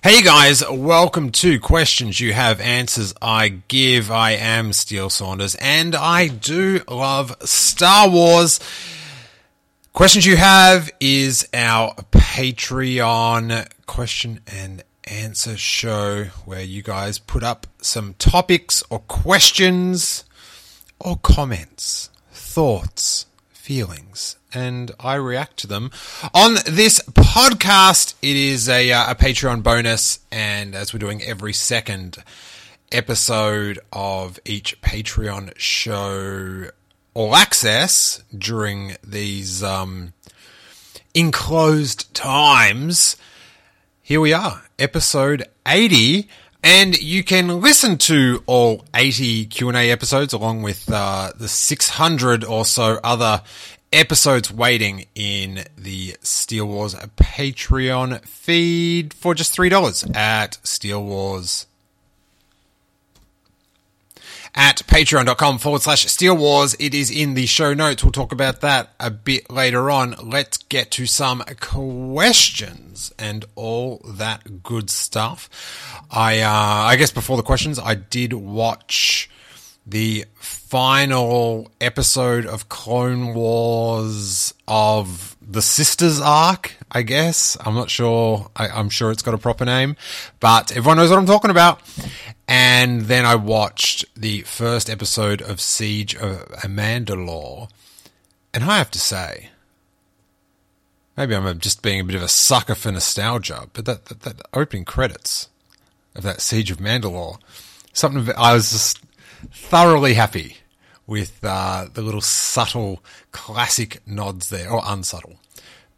Hey guys, welcome to Questions You Have Answers I Give. I am Steele Saunders and I do love Star Wars. Questions You Have is our Patreon question and answer show where you guys put up some topics or questions or comments, thoughts, feelings, and I react to them on this podcast. It is a, uh, a Patreon bonus, and as we're doing every second episode of each Patreon show, all access during these um, enclosed times. Here we are, episode 80 and you can listen to all 80 Q&A episodes along with uh, the 600 or so other episodes waiting in the Steele Wars Patreon feed for just $3 at Steele Wars at patreon.com forward slash Steele Wars. It is in the show notes. We'll talk about that a bit later on. Let's get to some questions and all that good stuff. I, uh, I guess before the questions, I did watch the final episode of Clone Wars of the Sisters arc, I guess. I'm not sure. I, am sure it's got a proper name, but everyone knows what I'm talking about. And then I watched the first episode of Siege of Amandalore. And I have to say, maybe I'm just being a bit of a sucker for nostalgia, but that, that, that opening credits of that Siege of Mandalore, something I was just thoroughly happy with uh, the little subtle classic nods there, or unsubtle.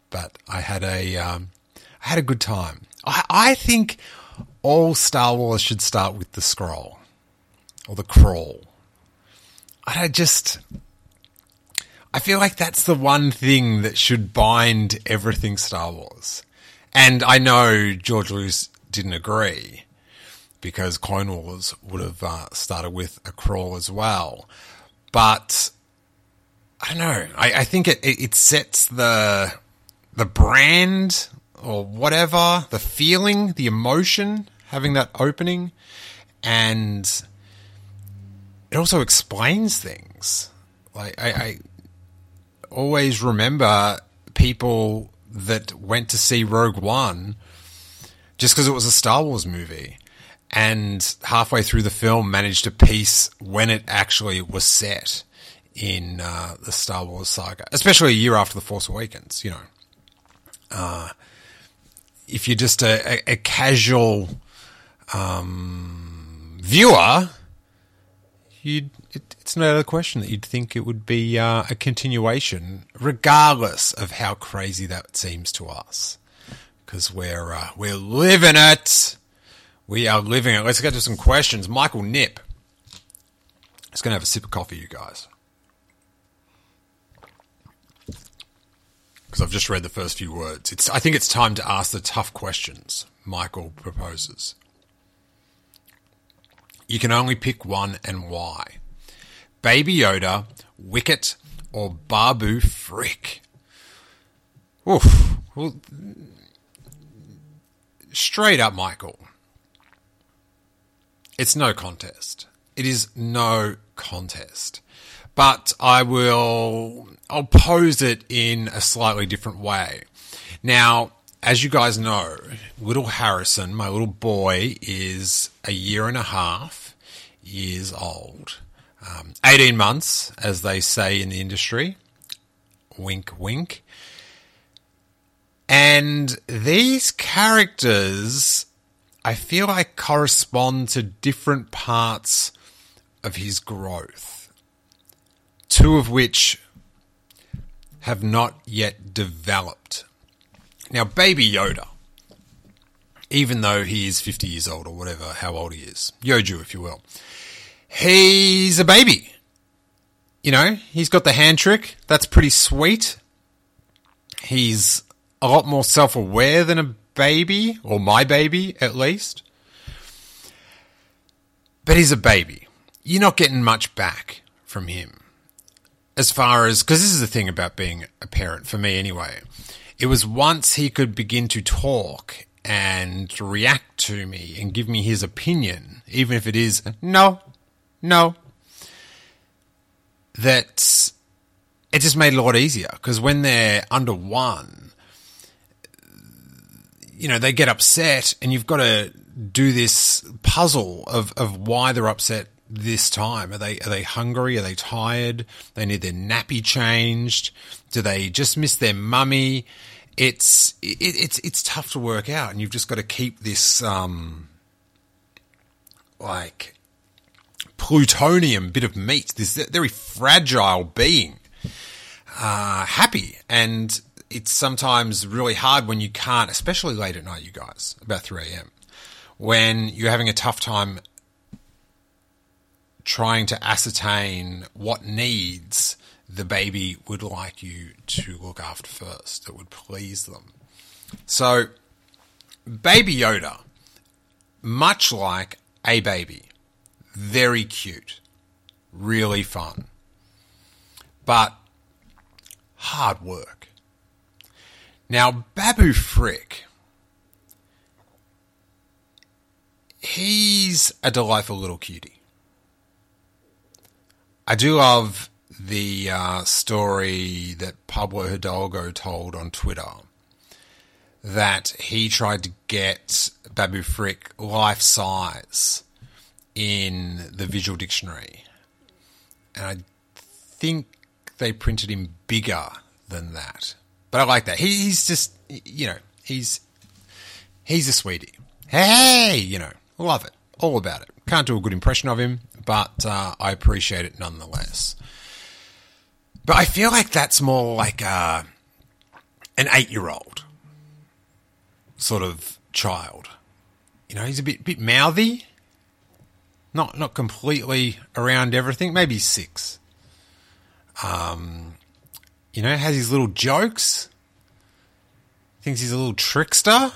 But I had a um, I had a good time. I, I think all Star Wars should start with the scroll or the crawl. I just I feel like that's the one thing that should bind everything Star Wars. And I know George Lucas didn't agree because Clone Wars would have uh, started with a crawl as well. But I don't know. I, I think it, it sets the the brand or whatever, the feeling, the emotion, having that opening, and it also explains things. Like I, I always remember people that went to see Rogue One just because it was a Star Wars movie and halfway through the film managed to piece when it actually was set in uh, the Star Wars saga, especially a year after The Force Awakens. You know, uh, if you're just a, a, a casual um, viewer, you'd it, it's not a question that you'd think it would be uh, a continuation, regardless of how crazy that seems to us, because we're uh, we're living it. We are living it. Let's get to some questions. Michael Nip. Just going to have a sip of coffee, you guys. Because I've just read the first few words. It's, I think it's time to ask the tough questions, Michael proposes. You can only pick one and why. Baby Yoda, Wicket, or Babu Frick? Oof. Well, straight up, Michael. It's no contest. It is no contest. But I will, I'll pose it in a slightly different way. Now, as you guys know, little Harrison, my little boy, is a year and a half years old. Um, 18 months, as they say in the industry. Wink, wink. And these characters, I feel like correspond to different parts of his growth. Two of which have not yet developed. Now, Baby Yoda, even though he is 50 years old or whatever, how old he is, Yoju, if you will, he's a baby. You know, he's got the hand trick. That's pretty sweet. He's a lot more self aware than a baby, or my baby at least. But he's a baby. You're not getting much back from him. As far as, because this is the thing about being a parent, for me anyway. It was once he could begin to talk and react to me and give me his opinion, even if it is no, no, that it just made it a lot easier. Because when they're under one, you know, they get upset and you've got to do this puzzle of, of why they're upset this time? Are they are they hungry? Are they tired? They need their nappy changed. Do they just miss their mummy? It's it, it's it's tough to work out, and you've just got to keep this um like plutonium bit of meat, this very fragile being, uh, happy. And it's sometimes really hard when you can't, especially late at night, you guys, about 3 a.m., when you're having a tough time trying to ascertain what needs the baby would like you to look after first that would please them. So, Baby Yoda, much like a baby, very cute, really fun, but hard work. Now, Babu Frick, he's a delightful little cutie. I do love the uh, story that Pablo Hidalgo told on Twitter that he tried to get Babu Frick life size in the visual dictionary. And I think they printed him bigger than that. But I like that. he's just, you know, he's he's a sweetie. Hey, you know, love it. All about it. Can't do a good impression of him, but uh, I appreciate it nonetheless. But I feel like that's more like uh, an eight-year-old sort of child. You know, he's a bit bit mouthy, not not completely around everything. Maybe six. Um, you know, has his little jokes. Thinks he's a little trickster.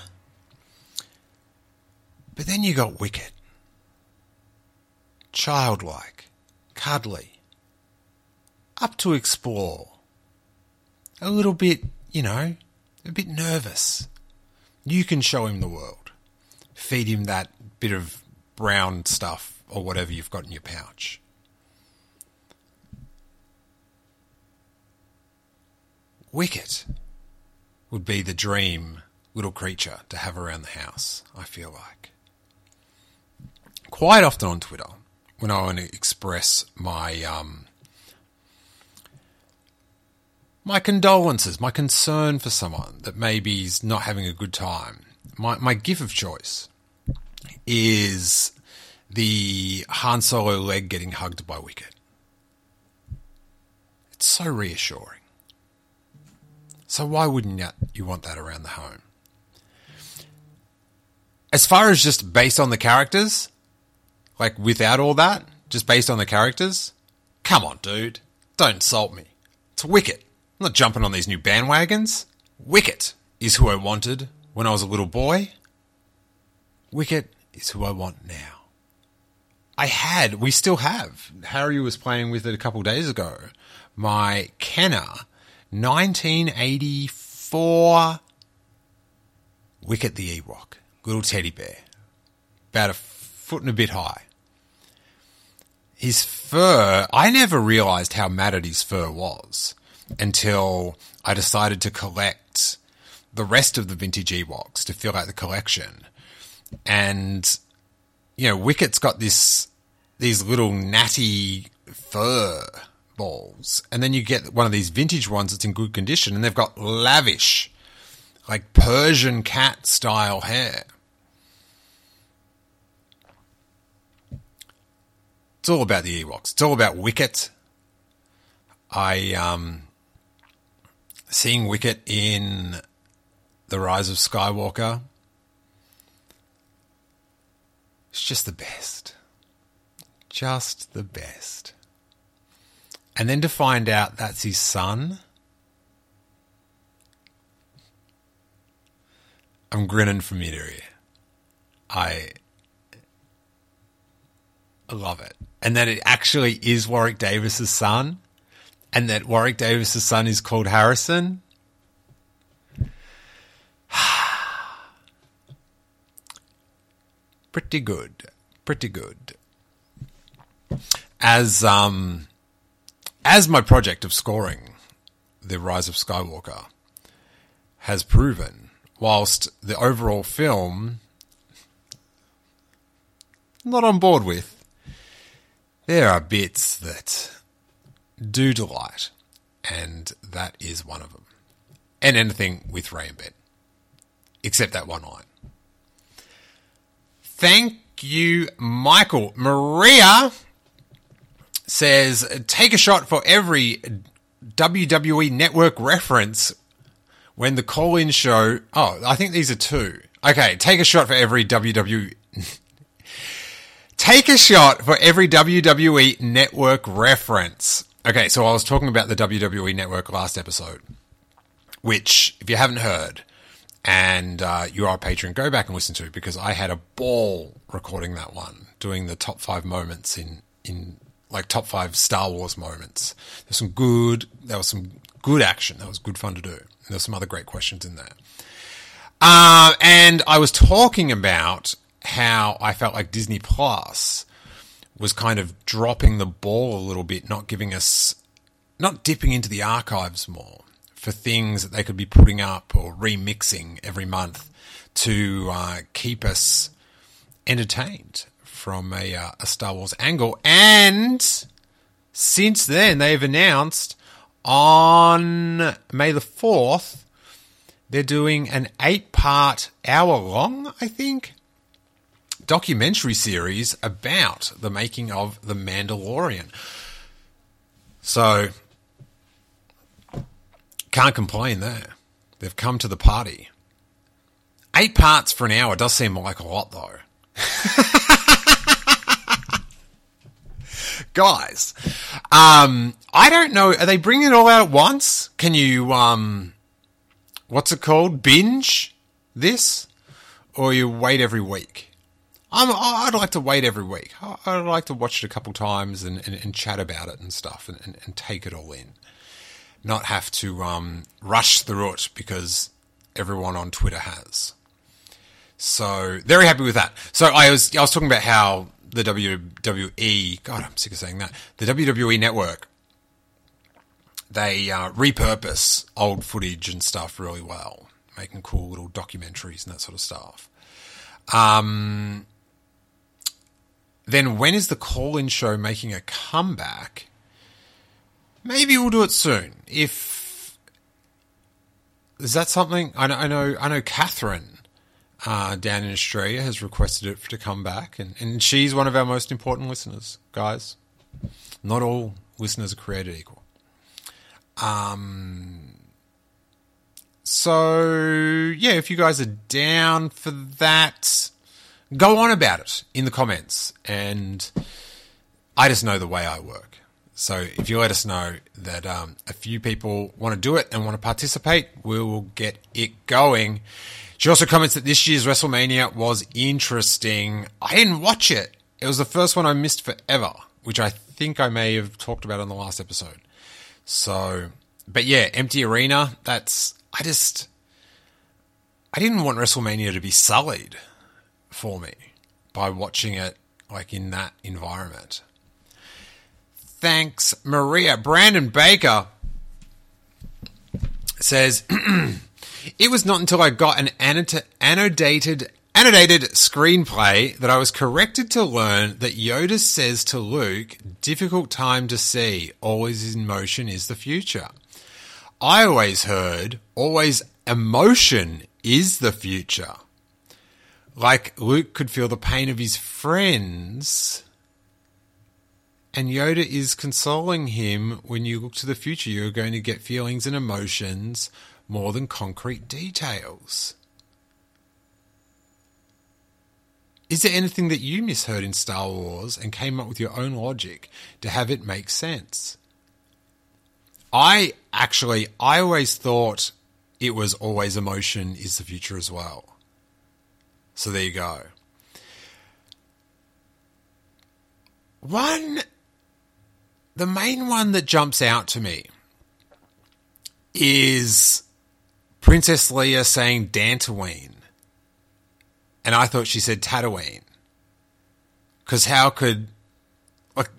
But then you got Wicket childlike, cuddly, up to explore, a little bit, you know, a bit nervous. You can show him the world. Feed him that bit of brown stuff or whatever you've got in your pouch. Wicket would be the dream little creature to have around the house, I feel like. Quite often on Twitter, when I want to express my um, my condolences, my concern for someone that maybe is not having a good time. My my gift of choice is the Han Solo leg getting hugged by Wicket. It's so reassuring. So why wouldn't you want that around the home? As far as just based on the characters, like without all that, just based on the characters? Come on, dude. Don't insult me. It's Wicket. I'm not jumping on these new bandwagons. Wicket is who I wanted when I was a little boy. Wicket is who I want now. I had, we still have. Harry was playing with it a couple days ago. My Kenner 1984 Wicket the Ewok, little teddy bear, about a foot and a bit high. His fur, I never realized how matted his fur was until I decided to collect the rest of the vintage Ewoks to fill out the collection. And, you know, Wicket's got this, these little natty fur balls. And then you get one of these vintage ones that's in good condition and they've got lavish, like Persian cat style hair. It's all about the Ewoks. It's all about Wicket. I um seeing Wicket in The Rise of Skywalker. It's just the best. Just the best. And then to find out that's his son. I'm grinning from ear to ear. I, I love it. And that it actually is Warwick Davis's son. And that Warwick Davis's son is called Harrison. Pretty good. Pretty good. As um as my project of scoring The Rise of Skywalker has proven, whilst the overall film not on board with, there are bits that do delight, and that is one of them. And anything with Rey and Ben, except that one line. Thank you, Michael. Maria says, take a shot for every WWE network reference when the call in show. Oh, I think these are two. Okay, take a shot for every WWE. take a shot for every WWE network reference. Okay, so I was talking about the WWE network last episode, which, if you haven't heard, and uh, you are a patron, go back and listen to it because I had a ball recording that one, doing the top five moments in in like top five Star Wars moments. There's some good, there was some good action. That was good fun to do. There's some other great questions in there. Uh, and I was talking about how I felt like Disney Plus was kind of dropping the ball a little bit, not giving us, not dipping into the archives more for things that they could be putting up or remixing every month to uh, keep us entertained from a, uh, a Star Wars angle. And since then, they've announced on May the 4th, they're doing an eight part, hour long, I think, documentary series about the making of The Mandalorian. So, can't complain there. They've come to the party. Eight parts for an hour does seem like a lot, though. guys. Um, I don't know. Are they bringing it all out at once? Can you, um, what's it called? Binge this? Or you wait every week? I'm, I'd like to wait every week. I'd like to watch it a couple times and, and, and chat about it and stuff and, and, and, take it all in. Not have to um, rush through it because everyone on Twitter has. So very happy with that. So I was I was talking about how the WWE, God, I'm sick of saying that, the WWE network, they uh, repurpose old footage and stuff really well, making cool little documentaries and that sort of stuff. Um, then when is the call-in show making a comeback? Maybe we'll do it soon. If is that something I know, I know, I know Catherine uh, down in Australia has requested it to come back, and, and she's one of our most important listeners, guys. Not all listeners are created equal. Um, so yeah, if you guys are down for that, go on about it in the comments, and I just know the way I work. So if you let us know that um, a few people want to do it and want to participate, we will get it going. She also comments that this year's WrestleMania was interesting. I didn't watch it. It was the first one I missed forever, which I think I may have talked about on the last episode. So, but yeah, empty arena. That's, I just, I didn't want WrestleMania to be sullied for me by watching it like in that environment. Thanks, Maria. Brandon Baker says, It was not until I got an annotated annotated screenplay that I was corrected to learn that Yoda says to Luke, difficult time to see, always in motion is the future. I always heard, always emotion is the future. Like Luke could feel the pain of his friends, and Yoda is consoling him when you look to the future, you're going to get feelings and emotions more than concrete details. Is there anything that you misheard in Star Wars and came up with your own logic to have it make sense? I actually, I always thought it was always emotion is the future as well. So there you go. One, the main one that jumps out to me is Princess Leia saying Dantooine. And I thought she said Tatooine. Because how could, like,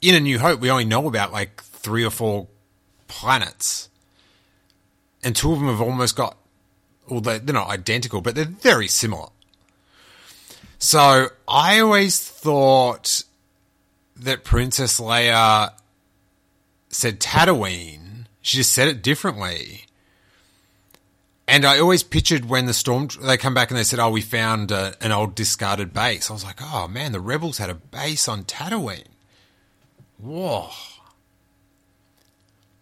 in A New Hope, we only know about like three or four planets. And two of them have almost got, well, they're, they're not identical, but they're very similar. So I always thought that Princess Leia said Tatooine. She just said it differently. And I always pictured when the storm they come back and they said, "Oh, we found uh, an old discarded base." I was like, "Oh man, the rebels had a base on Tatooine." Whoa,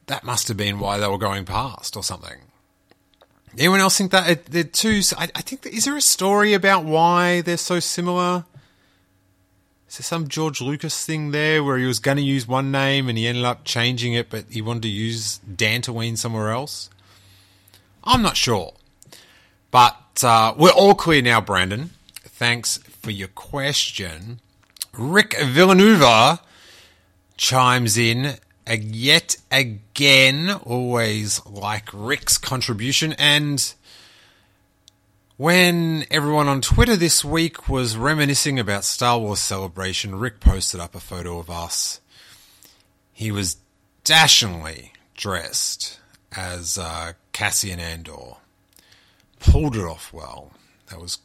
that must have been why they were going past or something. Anyone else think that they're two? I, I think is there a story about why they're so similar? Is there some George Lucas thing there where he was going to use one name and he ended up changing it, but he wanted to use Dantooine somewhere else? I'm not sure. But uh, we're all clear now, Brandon. Thanks for your question. Rick Villanueva chimes in yet again. Always like Rick's contribution. And when everyone on Twitter this week was reminiscing about Star Wars Celebration, Rick posted up a photo of us. He was dashingly dressed as uh, Cassian Andor. Pulled it off well. That was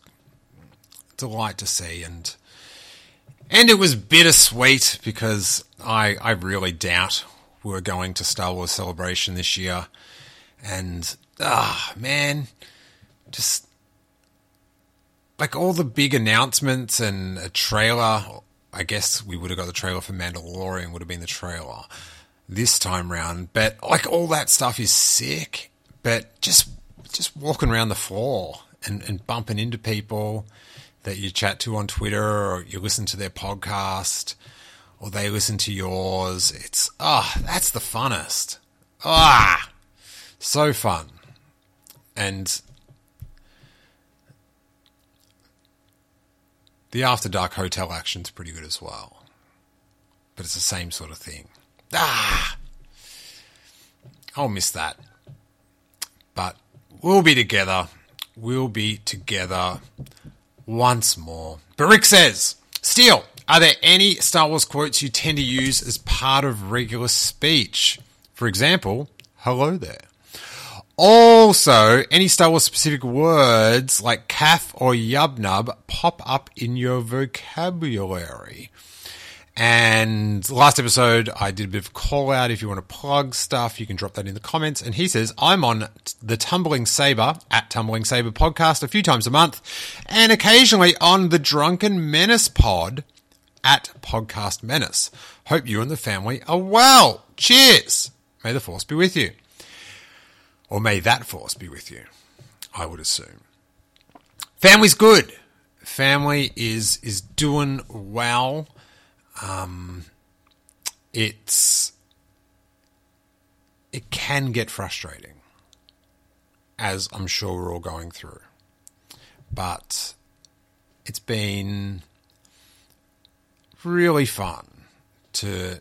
a delight to see, and and it was bittersweet because I I really doubt we're going to Star Wars Celebration this year, and ah man, just like all the big announcements and a trailer. I guess we would have got the trailer for Mandalorian. Would have been the trailer this time round. But like all that stuff is sick. But just just walking around the floor and, and bumping into people that you chat to on Twitter or you listen to their podcast or they listen to yours. It's ah, oh, that's the funnest. Ah, so fun. And the After Dark hotel action's pretty good as well. But it's the same sort of thing. Ah! I'll miss that. But we'll be together. We'll be together once more. But Rick says, Steele, are there any Star Wars quotes you tend to use as part of regular speech? For example, hello there. Also, any Star Wars specific words like caf or yubnub pop up in your vocabulary. And last episode, I did a bit of call out. If you want to plug stuff, you can drop that in the comments. And he says, I'm on the Tumbling Saber at Tumbling Saber podcast a few times a month and occasionally on the Drunken Menace pod at Podcast Menace. Hope you and the family are well. Cheers. May the force be with you. Or may that force be with you, I would assume. Family's good. Family is, is doing well. Um, it's it can get frustrating, as I'm sure we're all going through. But it's been really fun to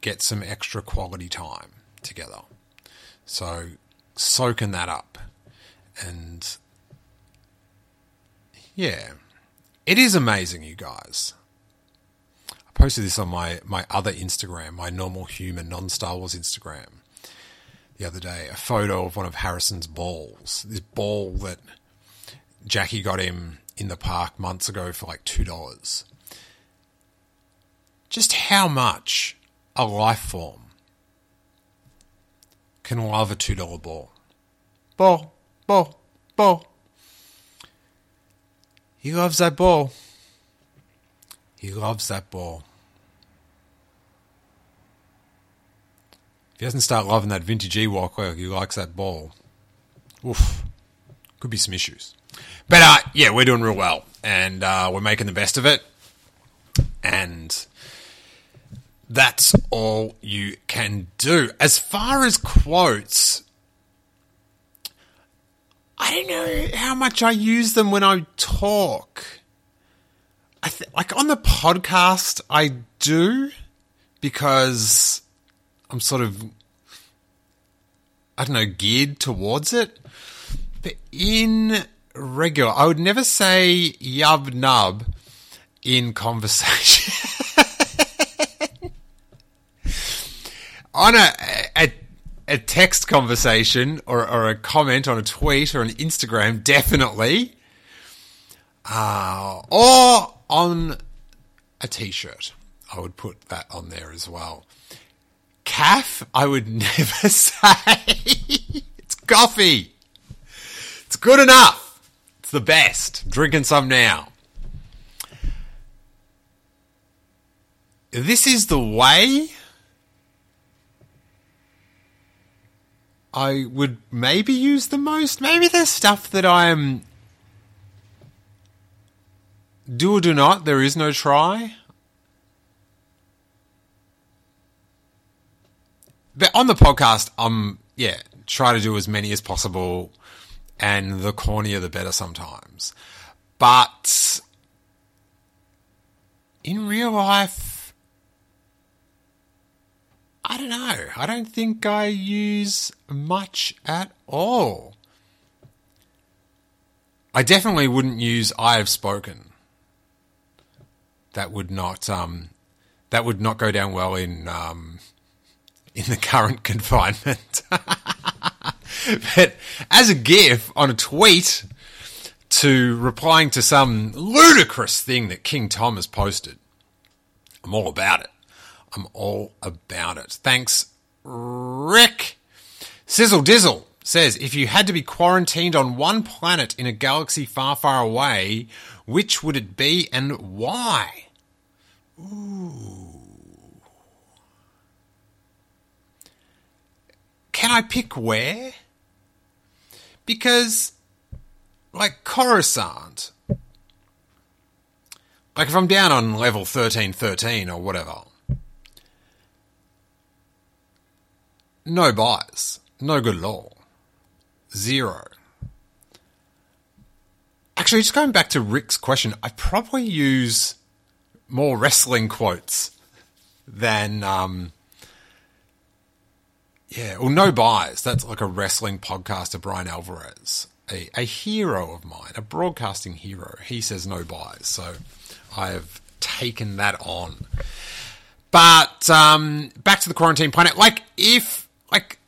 get some extra quality time together. So soaking that up and yeah, it is amazing, you guys posted this on my, my other Instagram, my normal human, non Star Wars Instagram, the other day. A photo of one of Harrison's balls. This ball that Jackie got him in the park months ago for like $2. Just how much a life form can love a $2 ball? ball, ball, ball. He loves that ball. He loves that ball. If he doesn't start loving that vintage Ewok, he likes that ball. Oof. Could be some issues. But uh, yeah, we're doing real well. And uh, we're making the best of it. And that's all you can do. As far as quotes, I don't know how much I use them when I talk. Th- like on the podcast, I do because I'm sort of, I don't know, geared towards it. But in regular, I would never say yub nub in conversation. on a, a a text conversation or, or a comment on a tweet or an Instagram, definitely. Uh, or on a t-shirt. I would put that on there as well. Caf, I would never say. it's coffee. It's good enough. It's the best. Drinking some now. This is the way I would maybe use the most. Maybe there's stuff that I'm do or do not. There is no try. But on the podcast, I'm yeah try to do as many as possible, and the cornier the better sometimes. But in real life, I don't know. I don't think I use much at all. I definitely wouldn't use I have spoken. That would not um, that would not go down well in um, in the current confinement. but as a gif on a tweet to replying to some ludicrous thing that King Tom has posted, I'm all about it. I'm all about it. Thanks, Rick. Sizzle Dizzle says if you had to be quarantined on one planet in a galaxy far, far away, which would it be and why? Ooh. Can I pick where? Because, like Coruscant, like if I'm down on level 1313 or whatever, no bias, no good all. Zero. Actually, just going back to Rick's question, I probably use more wrestling quotes than, um, yeah, well, no buys. That's like a wrestling podcaster, Bryan Alvarez, a, a hero of mine, a broadcasting hero. He says no buys. So I have taken that on. But um, back to the quarantine planet. Like, if like,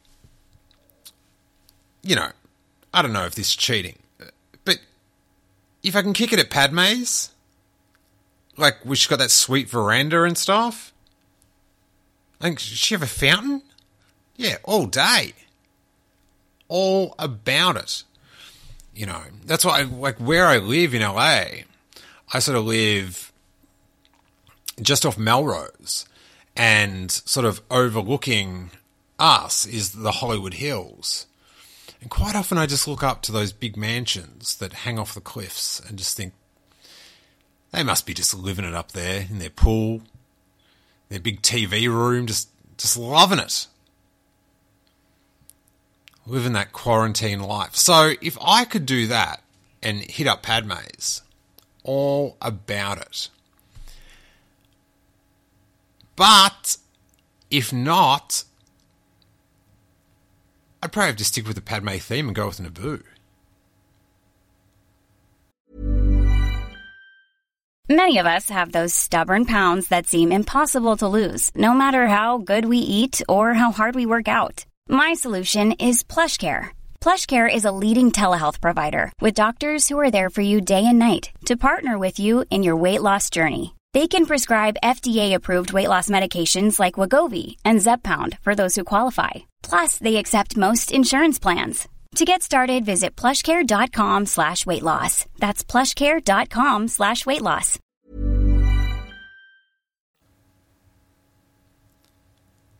you know, I don't know if this is cheating, but if I can kick it at Padme's, like, she's got that sweet veranda and stuff. Think, does she have a fountain? Yeah, all day. All about it. You know, that's why, like, where I live in LA, I sort of live just off Melrose and sort of overlooking us is the Hollywood Hills. And quite often I just look up to those big mansions that hang off the cliffs and just think, they must be just living it up there in their pool, their big TV room, just, just loving it. Living that quarantine life. So if I could do that and hit up Padme's, all about it. But if not, I'd probably have to stick with the Padme theme and go with Naboo. Many of us have those stubborn pounds that seem impossible to lose, no matter how good we eat or how hard we work out. My solution is PlushCare. PlushCare is a leading telehealth provider with doctors who are there for you day and night to partner with you in your weight loss journey. They can prescribe FDA-approved weight loss medications like Wegovy and Zepbound for those who qualify Plus, they accept most insurance plans. To get started, visit plushcare.com slash weight loss. That's plushcare.com slash weight loss.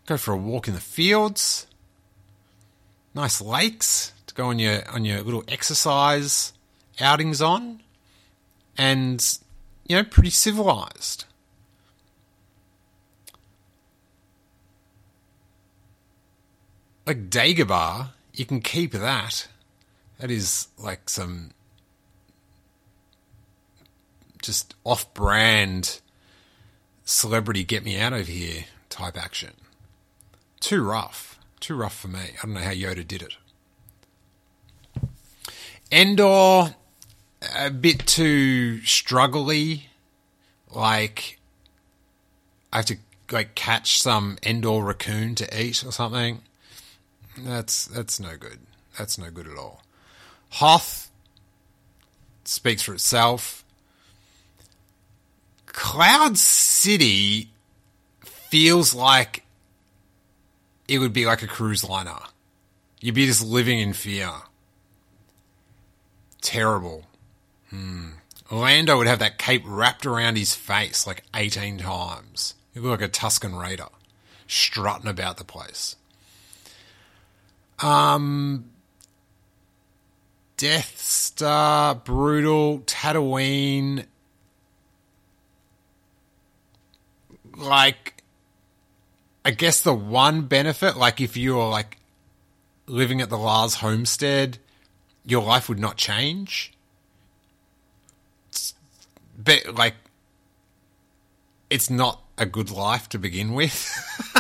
Go for a walk in the fields. Nice lakes to go on your on your little exercise outings on. And you know, pretty civilized. Like Dagobah, you can keep that. That is like some just off brand celebrity get me out of here type action. Too rough. Too rough for me. I don't know how Yoda did it. Endor, a bit too struggly. Like, I have to like catch some Endor raccoon to eat or something. That's that's no good. That's no good at all. Hoth speaks for itself. Cloud City feels like it would be like a cruise liner. You'd be just living in fear. Terrible. Hmm. Orlando would have that cape wrapped around his face like 18 times. He'd look like a Tusken Raider, strutting about the place. Um, Death Star, Brutal, Tatooine. Like, I guess the one benefit, like if you were like living at the Lars homestead, your life would not change. But like, it's not a good life to begin with.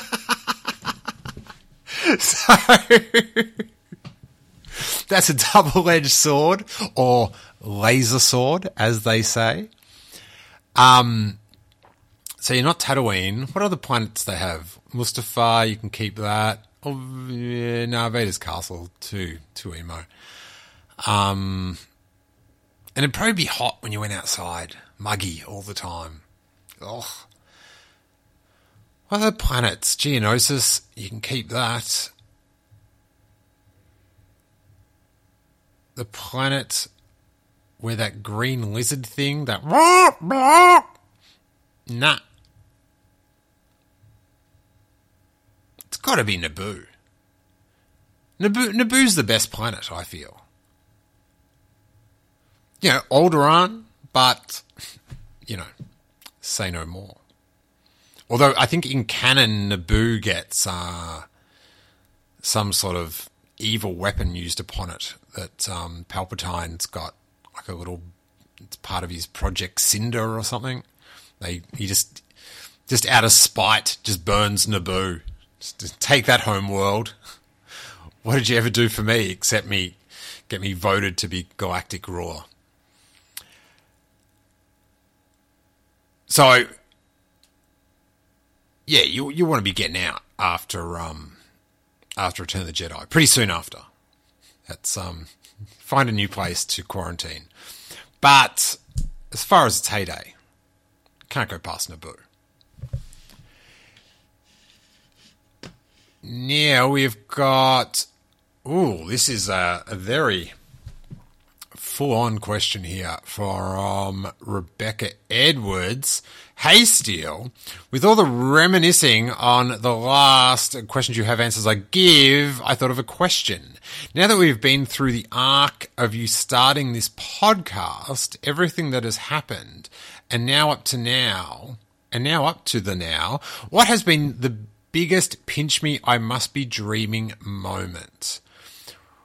so that's a double-edged sword or laser sword, as they say. Um, so you're not Tatooine. What other planets they have? Mustafar, you can keep that. Oh, yeah, no, Vader's castle too, too emo. Um, and it'd probably be hot when you went outside, muggy all the time. Ugh. Other planets? Geonosis, you can keep that. The planet where that green lizard thing, that nah. It's got to be Naboo. Naboo. Naboo's the best planet, I feel. You know, Alderaan, but you know, say no more. Although I think in canon, Naboo gets uh, some sort of evil weapon used upon it that um, Palpatine's got like a little. It's part of his Project Cinder or something. They he just just out of spite just burns Naboo. Just, just take that home world. What did you ever do for me except me get me voted to be galactic ruler? So yeah, you you want to be getting out after um after Return of the Jedi, pretty soon after. That's um find a new place to quarantine. But as far as its heyday, can't go past Naboo. Now we've got. Ooh, this is a, a very full on question here from Rebecca Edwards. Hey, Steele, with all the reminiscing on the last questions you have answers I give, I thought of a question. Now that we've been through the arc of you starting this podcast, everything that has happened, and now up to now, and now up to the now, what has been the biggest pinch me I must be dreaming moment?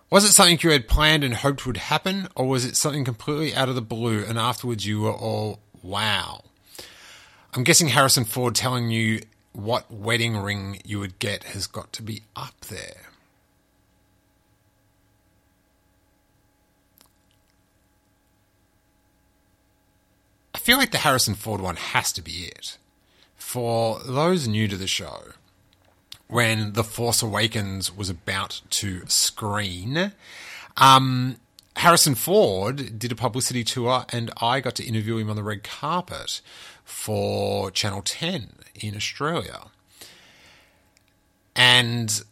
Was it something you had planned and hoped would happen, or was it something completely out of the blue and afterwards you were all, wow? I'm guessing Harrison Ford telling you what wedding ring you would get has got to be up there. I feel like the Harrison Ford one has to be it. For those new to the show, when The Force Awakens was about to screen, um, Harrison Ford did a publicity tour and I got to interview him on the red carpet for Channel 10 in Australia. And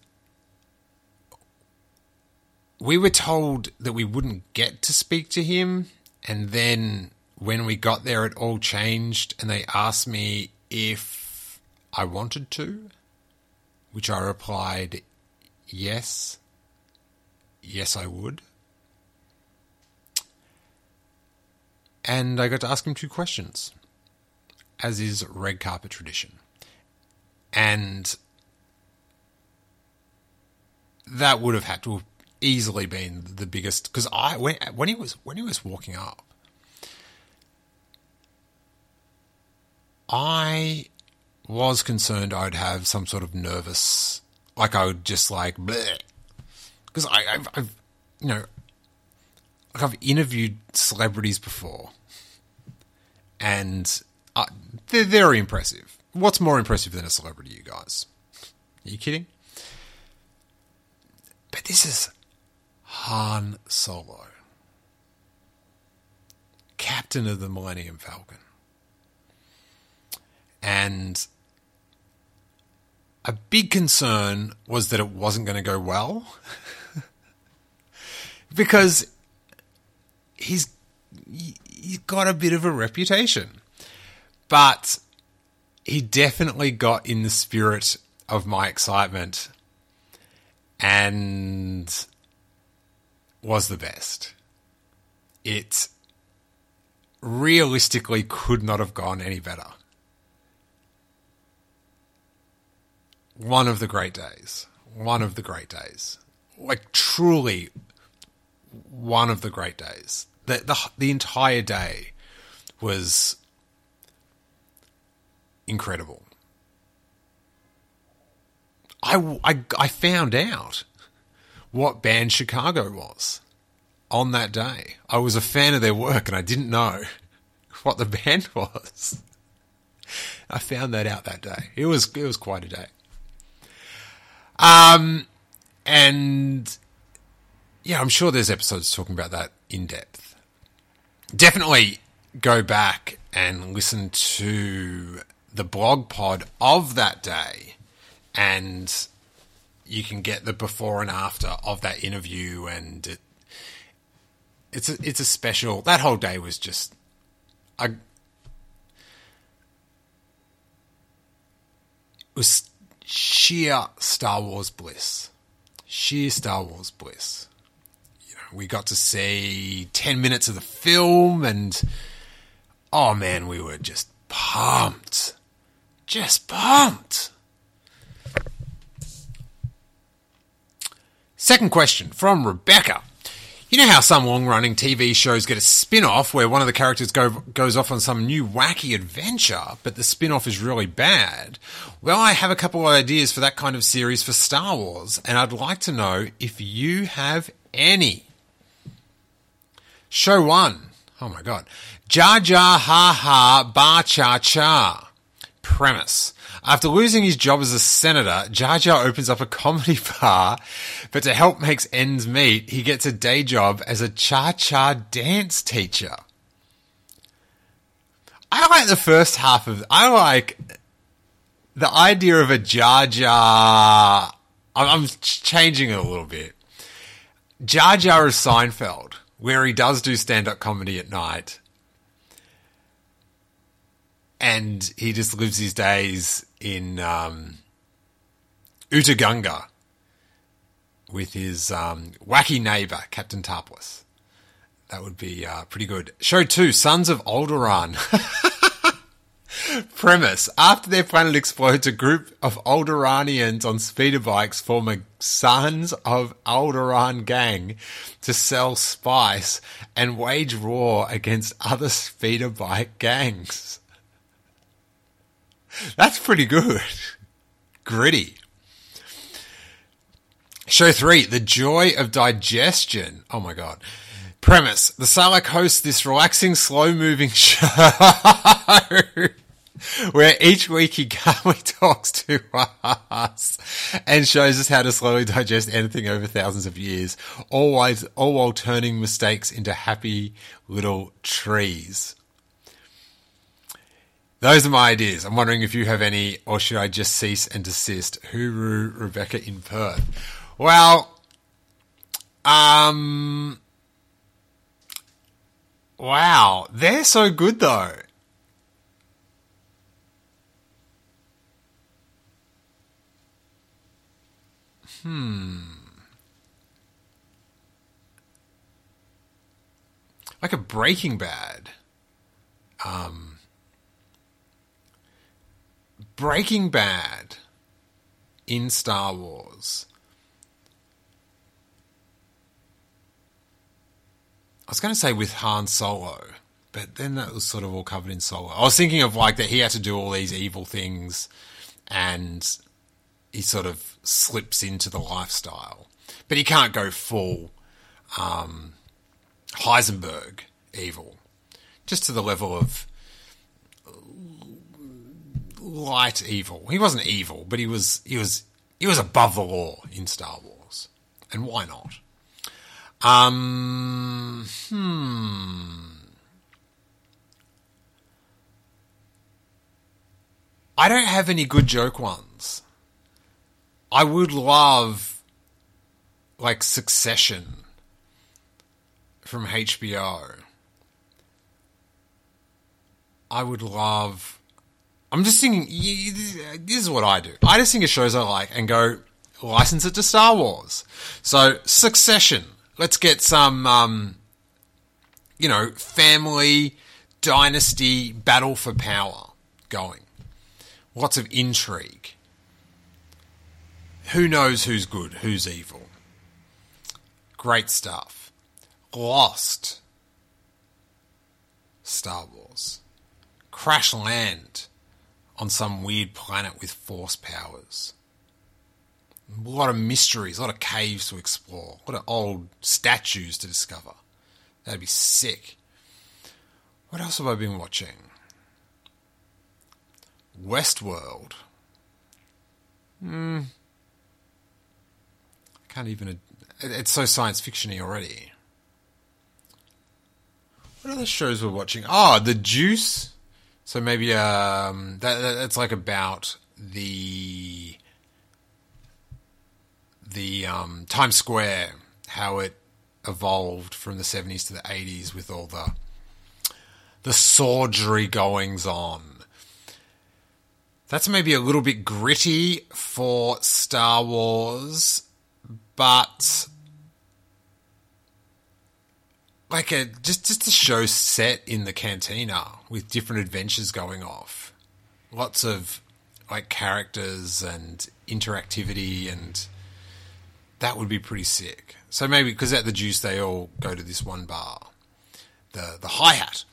we were told that we wouldn't get to speak to him. And then when we got there, it all changed. And they asked me if I wanted to, which I replied, yes. Yes, I would. And I got to ask him two questions, as is red carpet tradition. And that would have had to have easily been the biggest because I when when he was when he was walking up, I was concerned I'd have some sort of nervous, like I would just like because I I've, I've you know like I've interviewed celebrities before, and uh, they're very impressive. What's more impressive than a celebrity, you guys? Are you kidding? But this is Han Solo, captain of the Millennium Falcon. And a big concern was that it wasn't going to go well. because he's he's got a bit of a reputation. But he definitely got in the spirit of my excitement and was the best. It realistically could not have gone any better. One of the great days. One of the great days. Like truly one of the great days. The the, the entire day was incredible. I, I, I found out what band Chicago was on that day. I was a fan of their work and I didn't know what the band was. I found that out that day. It was it was quite a day. Um and yeah, I'm sure there's episodes talking about that in depth. Definitely go back and listen to the blog pod of that day and you can get the before and after of that interview and it, it's a, it's a special that whole day was just I was sheer Star Wars bliss. Sheer Star Wars bliss. You know we got to see 10 minutes of the film and oh man we were just pumped. Just pumped. Second question from Rebecca. You know how some long running TV shows get a spin off where one of the characters go, goes off on some new wacky adventure, but the spin off is really bad? Well, I have a couple of ideas for that kind of series for Star Wars, and I'd like to know if you have any. Show one. Oh my god. Jar Jar Ha Ha Ba Cha Cha. Premise. After losing his job as a senator, Jar Jar opens up a comedy bar, but to help make ends meet, he gets a day job as a cha-cha dance teacher. I like the first half of. I like the idea of a Jar Jar. I'm changing it a little bit. Jar Jar is Seinfeld, where he does do stand-up comedy at night and he just lives his days in um, Otoh Gunga with his um, wacky neighbor, Captain Tarpals. That would be uh, pretty good. Show two, Sons of Alderaan. Premise After their planet explodes, a group of Alderaanians on speeder bikes form a Sons of Alderaan gang to sell spice and wage war against other speeder bike gangs. That's pretty good. Gritty. Show three, The Joy of Digestion. Oh my god. Premise, the Sarlacc hosts this relaxing, slow moving show where each week he calmly talks to us and shows us how to slowly digest anything over thousands of years, always, all while turning mistakes into happy little trees. Those are my ideas. I'm wondering if you have any, or should I just cease and desist? Hooroo, Rebecca in Perth. Well, Um. Wow, they're so good though. Hmm. Like a Breaking Bad. Um. Breaking Bad in Star Wars. I was going to say with Han Solo, but then that was sort of all covered in Solo. I was thinking of like that he had to do all these evil things and he sort of slips into the lifestyle. But he can't go full um, Heisenberg evil, just to the level of light evil. He wasn't evil, but he was he was he was above the law in Star Wars, and why not? Um, hmm. I don't have any good joke ones. I would love like Succession from HBO. I would love. I'm just thinking. This is what I do. I just think of shows I like and go license it to Star Wars. So Succession. Let's get some, um, you know, family dynasty battle for power going. Lots of intrigue. Who knows who's good, who's evil? Great stuff. Lost. Star Wars. Crash land on some weird planet with force powers. A lot of mysteries, a lot of caves to explore, a lot of old statues to discover. That'd be sick. What else have I been watching? Westworld. Hmm. I can't even. It's so science fictiony already. What other shows we're watching? Oh, The Deuce. So maybe um, that, that's like about the the um, Times Square, how it evolved from the 70s to the 80s with all the the surgery goings on. That's maybe a little bit gritty for Star Wars, but like a just just a show set in the cantina with different adventures going off. Lots of like characters and interactivity and that would be pretty sick. So maybe because at the Deuce they all go to this one bar, the the hi hat.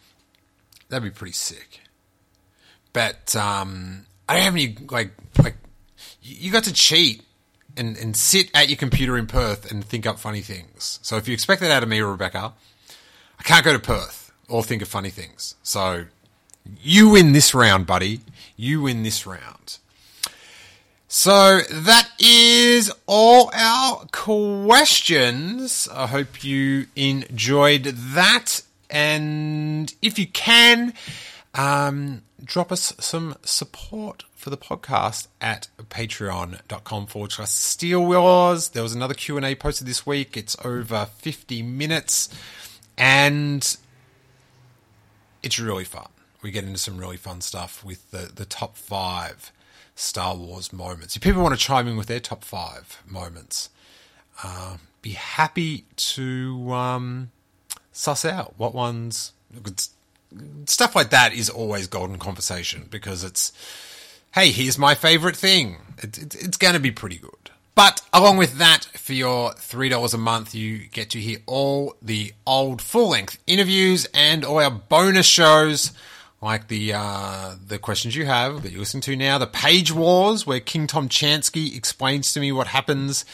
That'd be pretty sick. But um, I don't have any like like you got to cheat and and sit at your computer in Perth and think up funny things. So if you expect that out of me Rebecca, I can't go to Perth or think of funny things. So you win this round, buddy. You win this round. So that is all our questions. I hope you enjoyed that. And if you can, um, drop us some support for the podcast at patreon.com forward slash Steele Wars. There was another Q&A posted this week. It's over 50 minutes and it's really fun. We get into some really fun stuff with the, the top five Star Wars moments. If people want to chime in with their top five moments, uh, be happy to um, suss out what ones. Stuff like that is always golden conversation because it's, hey, here's my favorite thing. It, it, it's going to be pretty good. But along with that, for your $3 a month, you get to hear all the old full length interviews and all our bonus shows like the uh, the questions you have that you listen to now, the Page Wars, where King Tom Chansky explains to me what happens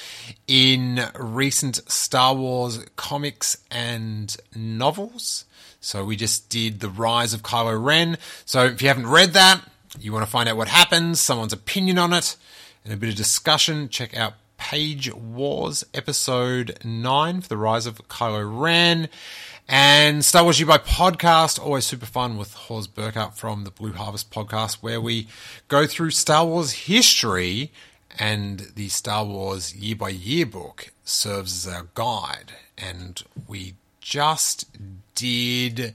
in recent Star Wars comics and novels. So we just did the Rise of Kylo Ren. So if you haven't read that, you want to find out what happens, someone's opinion on it, and a bit of discussion, check out Page Wars episode nine for the Rise of Kylo Ren. And Star Wars Year by podcast, always super fun with Hawes Burkhardt from the Blue Harvest podcast, where we go through Star Wars history and the Star Wars Year by Year book serves as our guide. And we just did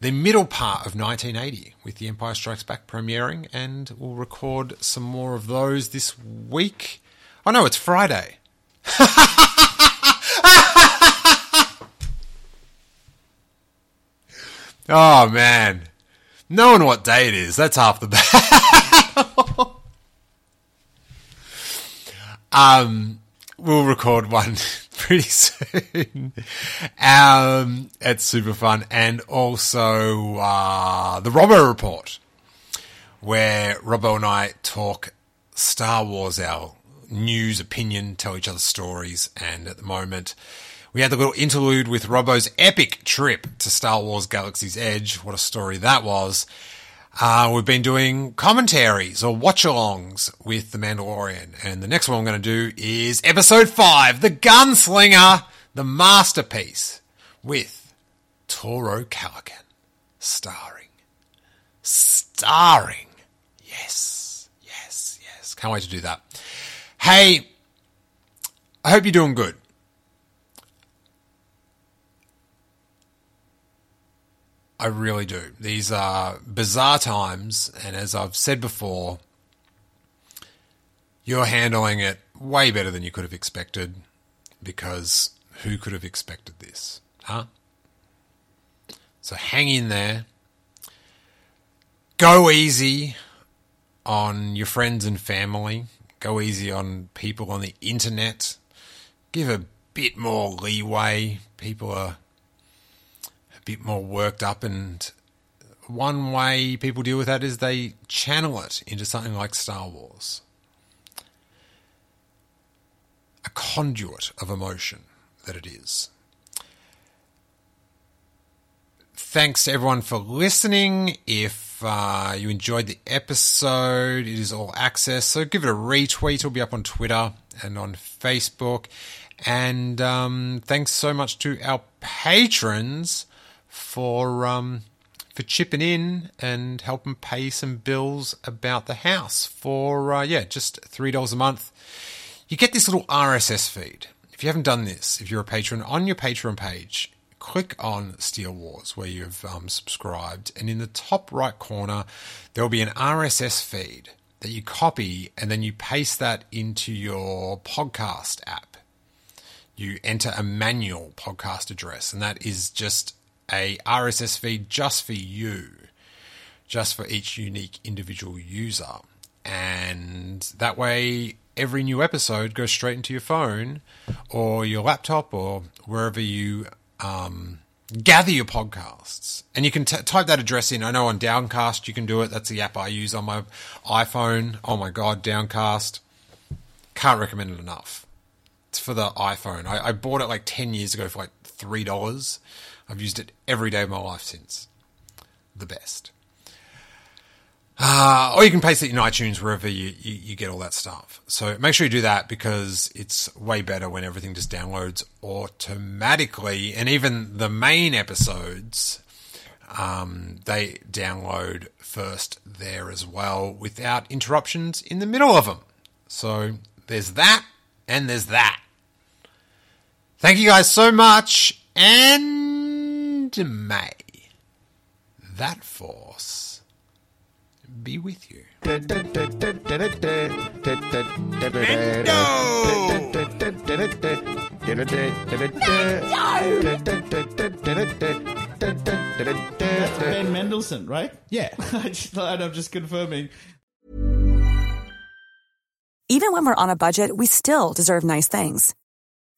the middle part of 1980 with The Empire Strikes Back premiering, and we'll record some more of those this week. Oh no, it's Friday. oh man. Knowing what day it is, that's half the battle. um, we'll record one pretty soon. Um, it's super fun. And also, uh, the Robbo Report, where Robbo and I talk Star Wars, our news, opinion, tell each other stories. And at the moment, we had the little interlude with Robbo's epic trip to Star Wars Galaxy's Edge. What a story that was. Uh, we've been doing commentaries or watch alongs with The Mandalorian. And the next one I'm going to do is episode five, The Gunslinger, the masterpiece with Toro Calican. Starring. Starring. Yes. Yes. Yes. Can't wait to do that. Hey, I hope you're doing good. I really do. These are bizarre times, and as I've said before, you're handling it way better than you could have expected because who could have expected this? Huh? So hang in there. Go easy on your friends and family. Go easy on people on the internet. Give a bit more leeway. People are bit more worked up. And one way people deal with that is they channel it into something like Star Wars a conduit of emotion that it is. Thanks to everyone for listening. If uh, you enjoyed the episode, it is all access. So give it a retweet. It'll be up on Twitter and on Facebook. And um, thanks so much to our patrons for um, for chipping in and helping pay some bills about the house for uh, yeah just three dollars a month. You get this little RSS feed. If you haven't done this, if you're a patron on your Patreon page, click on Steele Wars where you've um, subscribed, and in the top right corner there will be an RSS feed that you copy and then you paste that into your podcast app. You enter a manual podcast address, and that is just a RSS feed just for you, just for each unique individual user. And that way, every new episode goes straight into your phone or your laptop or wherever you um, gather your podcasts. And you can t- type that address in. I know on Downcast you can do it. That's the app I use on my iPhone. Oh my God, Downcast. Can't recommend it enough. It's for the iPhone. I, I bought it like 10 years ago for like $3 I've used it every day of my life since. The best. Uh, or you can paste it in iTunes wherever you, you, you, get all that stuff. So make sure you do that because it's way better when everything just downloads automatically. And even the main episodes, um, they download first there as well without interruptions in the middle of them. So there's that and there's that. Thank you guys so much. And may that force be with you. That's Ben Mendelsohn, right? Yeah. I just, thought I'm just confirming. Even when we're on a budget, we still deserve nice things.